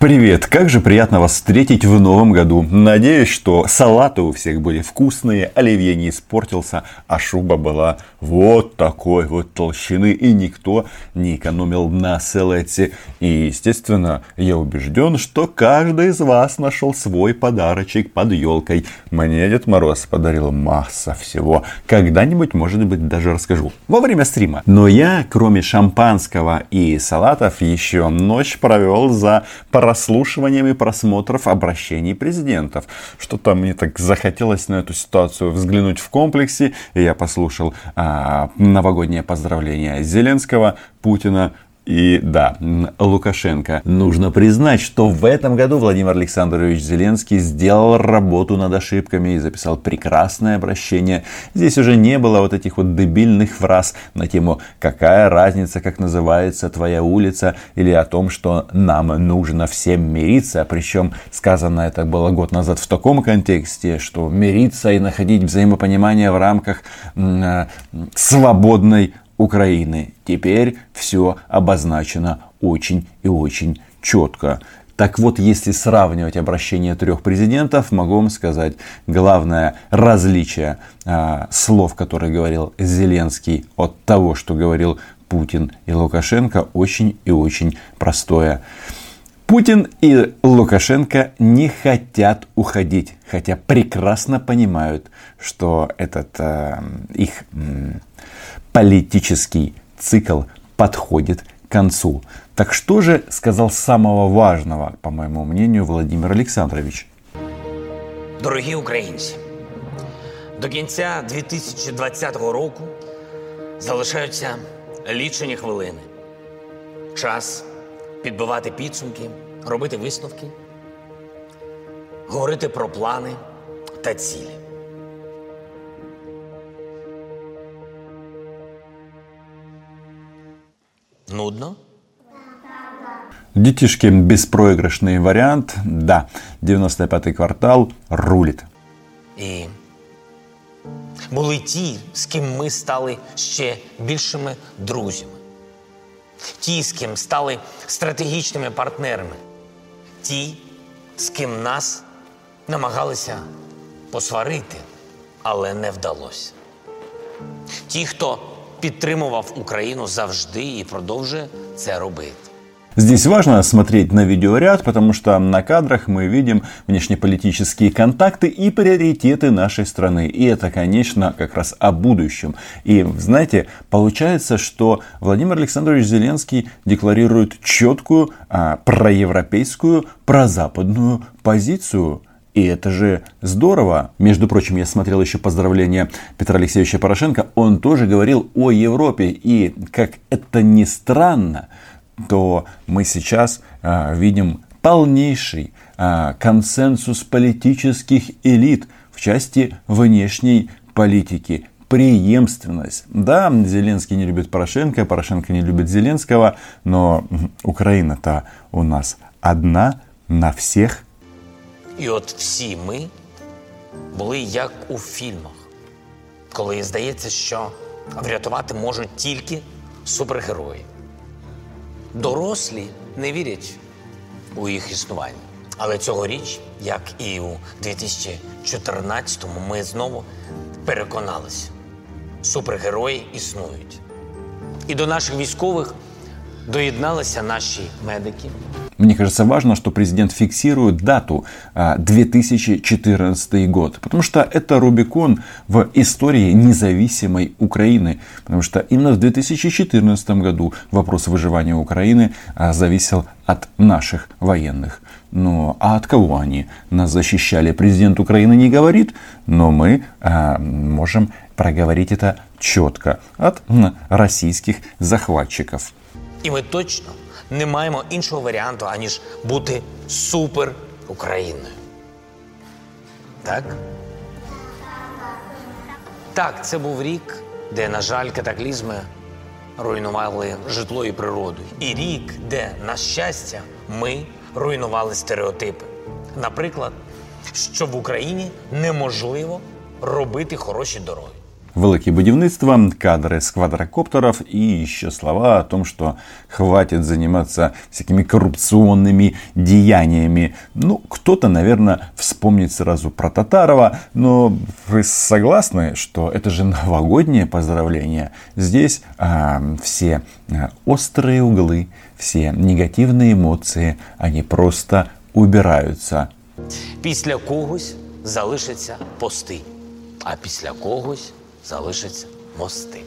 Привет! Как же приятно вас встретить в новом году. Надеюсь, что салаты у всех были вкусные, оливье не испортился, а шуба была вот такой вот толщины. И никто не экономил на селете. И, естественно, я убежден, что каждый из вас нашел свой подарочек под елкой. Мне Дед Мороз подарил масса всего. Когда-нибудь, может быть, даже расскажу. Во время стрима. Но я, кроме шампанского и салатов, еще ночь провел за прослушиваниями просмотров обращений президентов. Что-то мне так захотелось на эту ситуацию взглянуть в комплексе. И я послушал а, новогоднее поздравление Зеленского, Путина, и да, Лукашенко. Нужно признать, что в этом году Владимир Александрович Зеленский сделал работу над ошибками и записал прекрасное обращение. Здесь уже не было вот этих вот дебильных фраз на тему «какая разница, как называется твоя улица» или о том, что нам нужно всем мириться. Причем сказано это было год назад в таком контексте, что мириться и находить взаимопонимание в рамках э, свободной Украины. Теперь все обозначено очень и очень четко. Так вот, если сравнивать обращение трех президентов, могу вам сказать, главное различие э, слов, которые говорил Зеленский, от того, что говорил Путин и Лукашенко, очень и очень простое. Путин и Лукашенко не хотят уходить, хотя прекрасно понимают, что этот э, их э, политический цикл подходит к концу. Так что же сказал самого важного, по моему мнению, Владимир Александрович? Дорогі українці, до кінця 2020 року залишаються лічені хвилини. Час підбивати підсумки, робити висновки, говорити про плани та цілі. Нудно? Детишки беспроигрышный вариант. Да, 95-й квартал рулит. І були ті, з ким ми стали ще більшими друзями. Ті, з ким стали стратегічними партнерами. Ті, з ким нас намагалися посварити, але не вдалося. Ті, хто підтримував Україну завжди і продовжує це робити. Здесь важно смотреть на видеоряд, потому что на кадрах мы видим внешнеполитические контакты и приоритеты нашей страны. И это, конечно, как раз о будущем. И, знаете, получается, что Владимир Александрович Зеленский декларирует четкую а, проевропейскую, прозападную позицию – и это же здорово. Между прочим, я смотрел еще поздравления Петра Алексеевича Порошенко. Он тоже говорил о Европе. И как это ни странно, то мы сейчас а, видим полнейший а, консенсус политических элит в части внешней политики преемственность. Да, Зеленский не любит Порошенко, Порошенко не любит Зеленского, но Украина-то у нас одна на всех І от всі ми були як у фільмах, коли здається, що врятувати можуть тільки супергерої. Дорослі не вірять у їх існування. Але цьогоріч, як і у 2014-му, ми знову переконалися, супергерої існують. І до наших військових доєдналися наші медики. Мне кажется важно, что президент фиксирует дату 2014 год, потому что это Рубикон в истории независимой Украины, потому что именно в 2014 году вопрос выживания Украины зависел от наших военных. Ну, а от кого они нас защищали? Президент Украины не говорит, но мы а, можем проговорить это четко. От российских захватчиков. І ми точно не маємо іншого варіанту, аніж бути супер Україною. Так? Так, це був рік, де, на жаль, катаклізми руйнували житло і природу. І рік, де, на щастя, ми руйнували стереотипи. Наприклад, що в Україні неможливо робити хороші дороги. велике будівництво, кадры с квадрокоптеров и еще слова о том, что хватит заниматься всякими коррупционными деяниями. Ну, кто-то, наверное, вспомнит сразу про Татарова, но вы согласны, что это же новогоднее поздравление? Здесь а, все а, острые углы, все негативные эмоции, они просто убираются. Після когось залишаться пости, а після когось залишаться мости.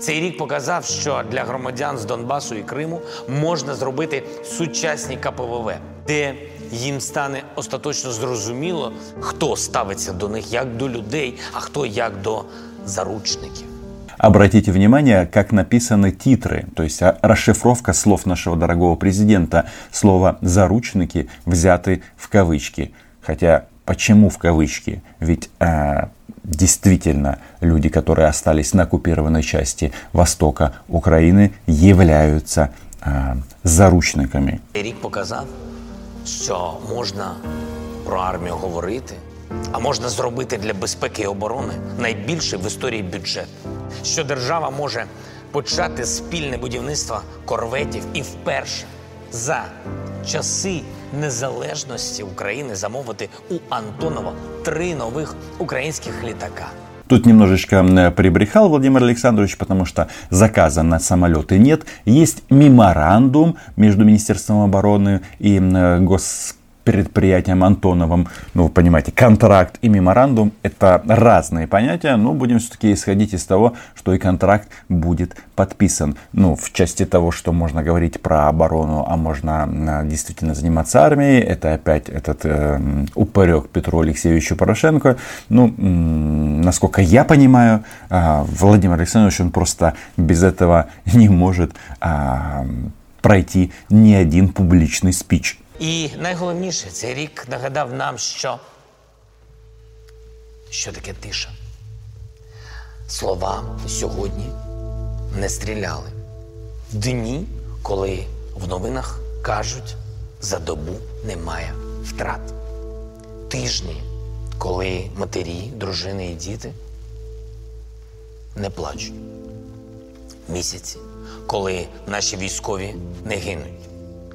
Цей рік показав, що для громадян з Донбасу і Криму можна зробити сучасні КПВВ, де їм стане остаточно зрозуміло, хто ставиться до них як до людей, а хто як до заручників. Обратите внимание, как написаны титры, то есть расшифровка слов нашего дорогого президента. Слово «заручники» взяты в кавычки. Хотя почему в кавычки? Ведь э, действительно люди, которые остались на оккупированной части востока Украины, являются э, заручниками. Рік показав, що можна про армію говорити, а можна зробити для безпеки і оборони найбільший в історії бюджет. Що держава може почати спільне будівництво корветів і вперше за часи незалежності України замовити у Антонова три нових українських літака. Тут немножечко прибрехал Владимир Александрович, потому что заказа на самолеты нет. Есть меморандум между Министерством обороны и Гос предприятием Антоновым, ну, вы понимаете, контракт и меморандум – это разные понятия, но будем все-таки исходить из того, что и контракт будет подписан. Ну, в части того, что можно говорить про оборону, а можно а, действительно заниматься армией, это опять этот э, упорек Петру Алексеевичу Порошенко. Ну, насколько я понимаю, э, Владимир Александрович, он просто без этого не может э, пройти ни один публичный спич. І найголовніше, цей рік нагадав нам, що що таке тиша. Слова сьогодні не стріляли. В дні, коли в новинах кажуть, за добу немає втрат. Тижні, коли матері, дружини і діти не плачуть. Місяці, коли наші військові не гинуть.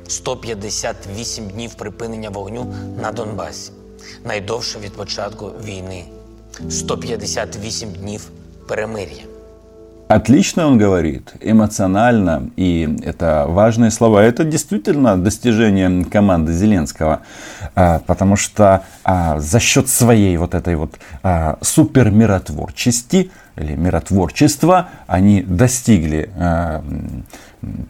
158 днів припинення вогню на Донбасі. Найдовше від початку війни. 158 днів перемир'я. Отлично он говорит, эмоционально, и это важные слова. Это действительно достижение команды Зеленского, а, потому что а, за счет своей вот этой вот а, супер миротворчести или миротворчества они достигли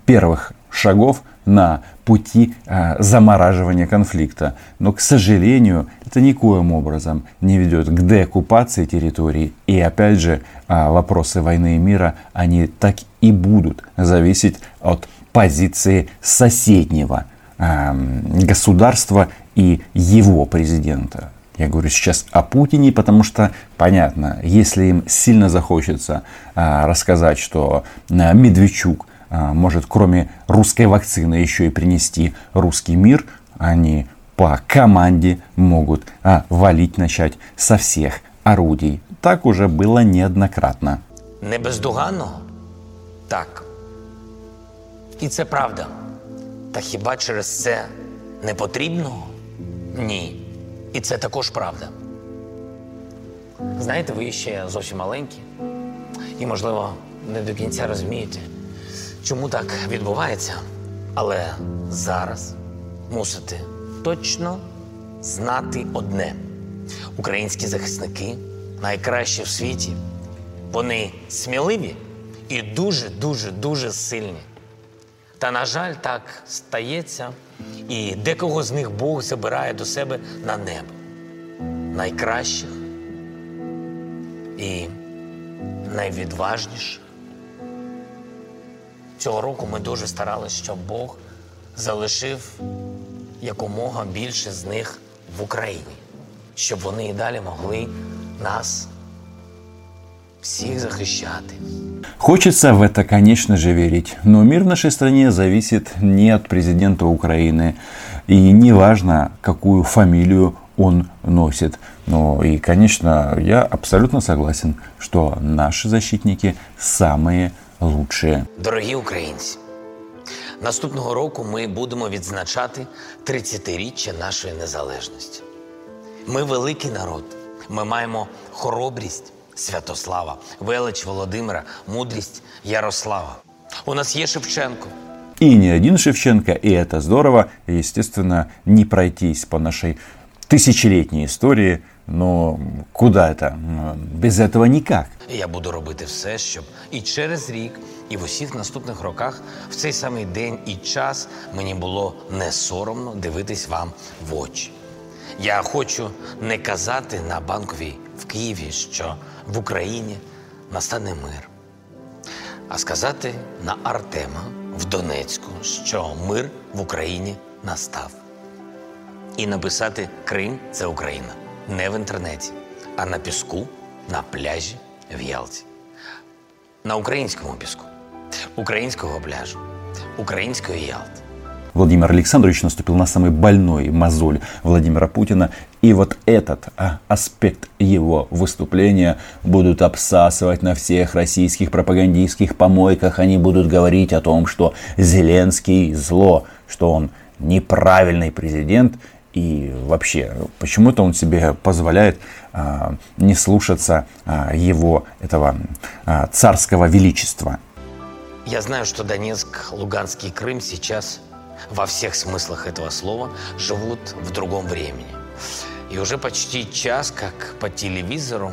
первых шагов на пути э, замораживания конфликта. Но, к сожалению, это никоим образом не ведет к деоккупации территории. И опять же, э, вопросы войны и мира, они так и будут зависеть от позиции соседнего э, государства и его президента. Я говорю сейчас о Путине, потому что понятно, если им сильно захочется а, рассказать, что а, Медведчук может кроме русской вакцины еще и принести русский мир, они по команде могут а, валить начать со всех орудий. Так уже было неоднократно. Не бездоганного? Так. І це правда. Та хіба через це не потрібного? Ні. І це також правда. Знаєте, ви ще зовсім маленькі і, можливо, не до кінця розумієте, чому так відбувається, але зараз мусите точно знати одне: українські захисники найкращі в світі. Вони сміливі і дуже, дуже, дуже сильні. Та, на жаль, так стається, і декого з них Бог забирає до себе на небо. Найкращих і найвідважніших. Цього року ми дуже старалися, щоб Бог залишив якомога більше з них в Україні, щоб вони і далі могли нас всіх захищати. Хочется в это, конечно же, верить. Но мир в нашей стране зависит не от президента Украины. И не важно, какую фамилию он носит. Ну и, конечно, я абсолютно согласен, что наши защитники самые лучшие. Дорогі українці, наступного року ми будемо відзначати 30-річчя нашої незалежності. Ми великий народ. Ми маємо хоробрість Святослава, велич Володимира, мудрість Ярослава. У нас є Шевченко. И не один Шевченко, и это здорово. Естественно, не пройтись по нашей тысячелетней истории. Но куда это? Без этого никак. Я буду робити все, щоб і через рік, і в усіх наступних роках, в цей самий день і час мені було не соромно дивитись вам в очі. Я хочу не казати на банковій в Києві, що в Україні настане мир, а сказати на Артема в Донецьку, що мир в Україні настав. І написати Крим це Україна не в інтернеті, а на піску, на пляжі в Ялті. На українському піску, українського пляжу, української Ялти. Владимир Александрович наступил на самый больной мозоль Владимира Путина. И вот этот а, аспект его выступления будут обсасывать на всех российских пропагандистских помойках. Они будут говорить о том, что Зеленский зло, что он неправильный президент. и вообще, почему-то он себе позволяет а, не слушаться а, его, этого а, царского величества. Я знаю, что Донецк, Луганский и Крым сейчас во всех смыслах этого слова живут в другом времени. И уже почти час, как по телевизору,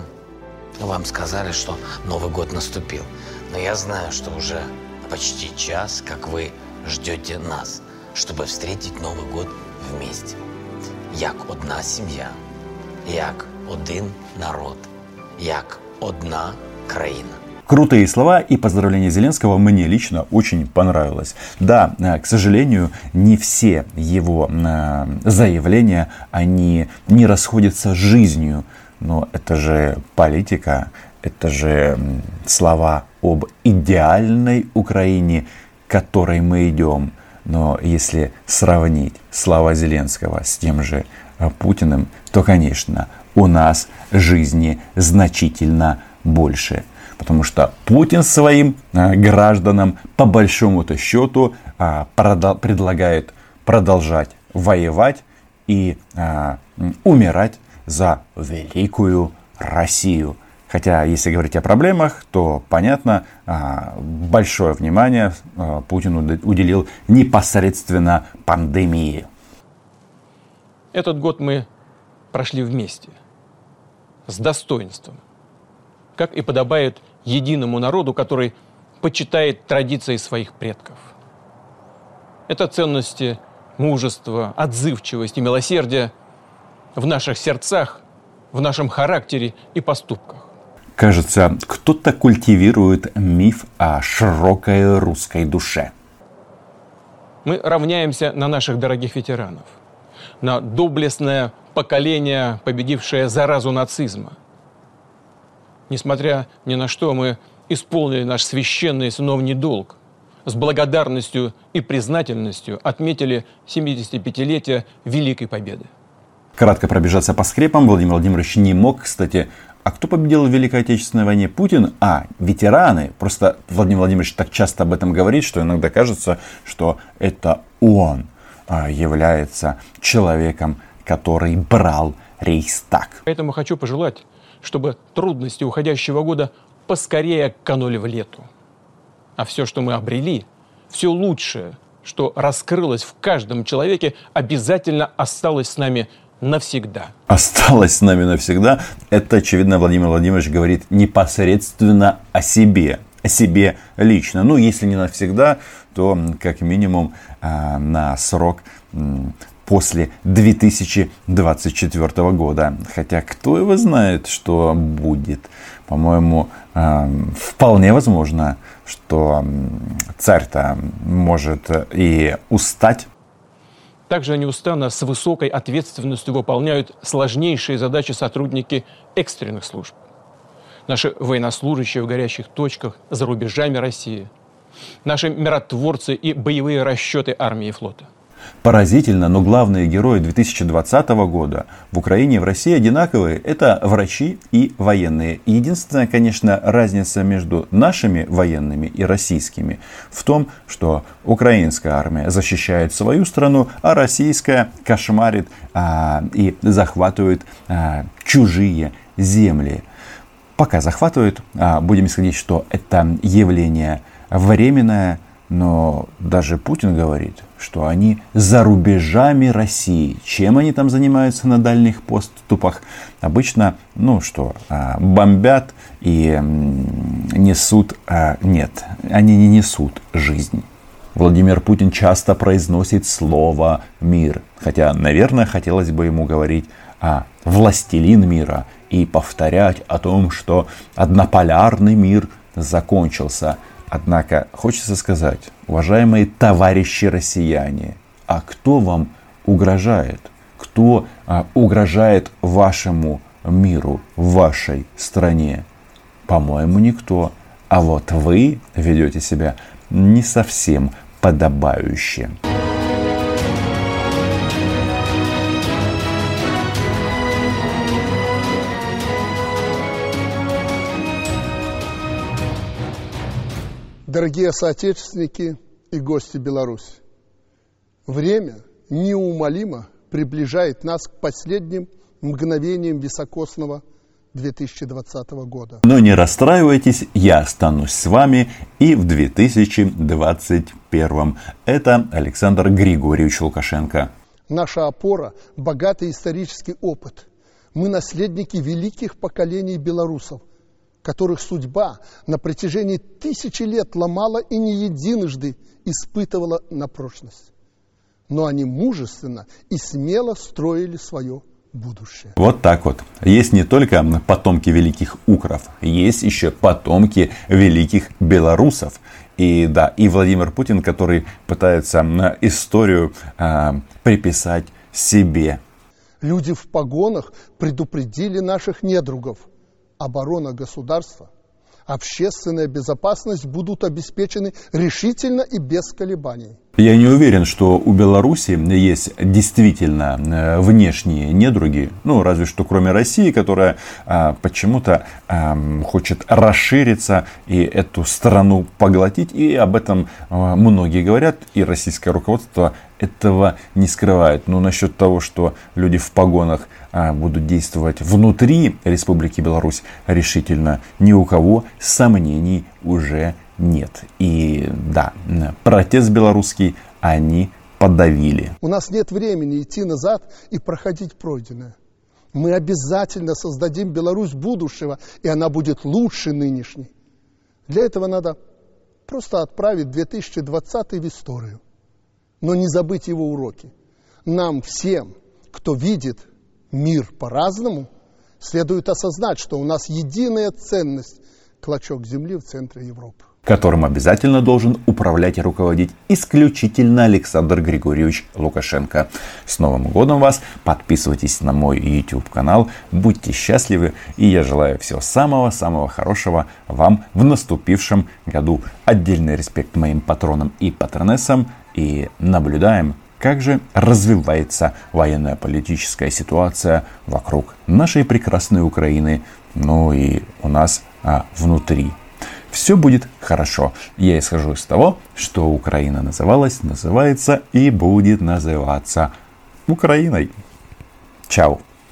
вам сказали, что Новый год наступил. Но я знаю, что уже почти час, как вы ждете нас, чтобы встретить Новый год вместе. Як одна сім'я, як один народ, як одна країна. Крутые слова и поздравления Зеленского мне лично очень понравилось. Да, э, к сожалению, не все его э, заявления, они не расходятся с жизнью. Но это же политика, это же слова об идеальной Украине, к которой мы идем. Но если сравнить слова Зеленского с тем же э, Путиным, то, конечно, у нас жизни значительно больше. Потому что Путин своим а, гражданам по большому-то счету а, предлагает продолжать воевать и умирать за великую Россию. Хотя, если говорить о проблемах, то, понятно, большое внимание Путин уделил непосредственно пандемии. Этот год мы прошли вместе, с достоинством, как и подобает единому народу, который почитает традиции своих предков. Это ценности мужества, отзывчивости, милосердия в наших сердцах, в нашем характере и поступках. Кажется, кто-то культивирует миф о широкой русской душе. Мы равняемся на наших дорогих ветеранов, на доблестное поколение, победившее заразу нацизма – Несмотря ни на что, мы исполнили наш священный сыновний долг. С благодарностью и признательностью отметили 75-летие Великой Победы. Кратко пробежаться по скрепам Владимир Владимирович не мог. Кстати, а кто победил в Великой Отечественной войне? Путин? А, ветераны. Просто Владимир Владимирович так часто об этом говорит, что иногда кажется, что это он а, является человеком, который брал Рейхстаг. Поэтому хочу пожелать чтобы трудности уходящего года поскорее канули в лету. А все, что мы обрели, все лучшее, что раскрылось в каждом человеке, обязательно осталось с нами навсегда. Осталось с нами навсегда. Это, очевидно, Владимир Владимирович говорит непосредственно о себе, о себе лично. Ну, если не навсегда, то как минимум а, на срок после 2024 года. Хотя кто его знает, что будет. По-моему, эм, вполне возможно, что царь-то может и устать. Также неустанно с высокой ответственностью выполняют сложнейшие задачи сотрудники экстренных служб. Наши военнослужащие в горячих точках за рубежами России. Наши миротворцы и боевые расчеты армии и флота – Поразительно, но главные герои 2020 года в Украине и в России одинаковые. Это врачи и военные. Единственная, конечно, разница между нашими военными и российскими в том, что украинская армия защищает свою страну, а российская кошмарит а, и захватывает а, чужие земли. Пока захватывают, а, будем исходить, что это явление временное, но даже Путин говорит, что они за рубежами России. Чем они там занимаются на дальних поступах? Обычно, ну что, а, бомбят и несут... А, нет, они не несут жизнь. Владимир Путин часто произносит слово «мир». Хотя, наверное, хотелось бы ему говорить а, «властелин мира» и повторять о том, что однополярный мир закончился – Однако хочется сказать, уважаемые товарищи россияне, а кто вам угрожает? Кто а, угрожает вашему миру, вашей стране? По-моему, никто. А вот вы ведете себя не совсем подобающе. Дорогие соотечественники и гости Беларуси, время неумолимо приближает нас к последним мгновениям високосного 2020 года. Но не расстраивайтесь, я останусь с вами и в 2021. Это Александр Григорьевич Лукашенко. Наша опора – богатый исторический опыт. Мы наследники великих поколений белорусов, которых судьба на протяжении тысячи лет ломала и не единожды испытывала на прочность. Но они мужественно и смело строили свое будущее. Вот так вот. Есть не только потомки великих укров, есть еще потомки великих белорусов. И да, и Владимир Путин, который пытается историю э, приписать себе. Люди в погонах предупредили наших недругов – оборона государства, общественная безопасность будут обеспечены решительно и без колебаний. Я не уверен, что у Беларуси есть действительно э, внешние недруги, ну, разве что кроме России, которая а, почему-то а, хочет расшириться и эту страну поглотить, и об этом а, многие говорят, и российское руководство этого не скрывает. Но насчет того, что люди в погонах а, будут действовать внутри Республики Беларусь, решительно ни у кого сомнений уже нет. И да, протест белорусский они подавили. У нас нет времени идти назад и проходить пройденное. Мы обязательно создадим Беларусь будущего, и она будет лучше нынешней. Для этого надо просто отправить 2020 в историю, но не забыть его уроки. Нам всем, кто видит мир по-разному, следует осознать, что у нас единая ценность – клочок земли в центре Европы которым обязательно должен управлять и руководить исключительно Александр Григорьевич Лукашенко. С Новым годом вас! Подписывайтесь на мой YouTube канал, будьте счастливы и я желаю всего самого-самого хорошего вам в наступившем году. Отдельный респект моим патронам и патронессам и наблюдаем как же развивается военная политическая ситуация вокруг нашей прекрасной Украины, ну и у нас а, внутри все будет хорошо. Я исхожу из того, что Украина называлась, называется и будет называться Украиной. Чао.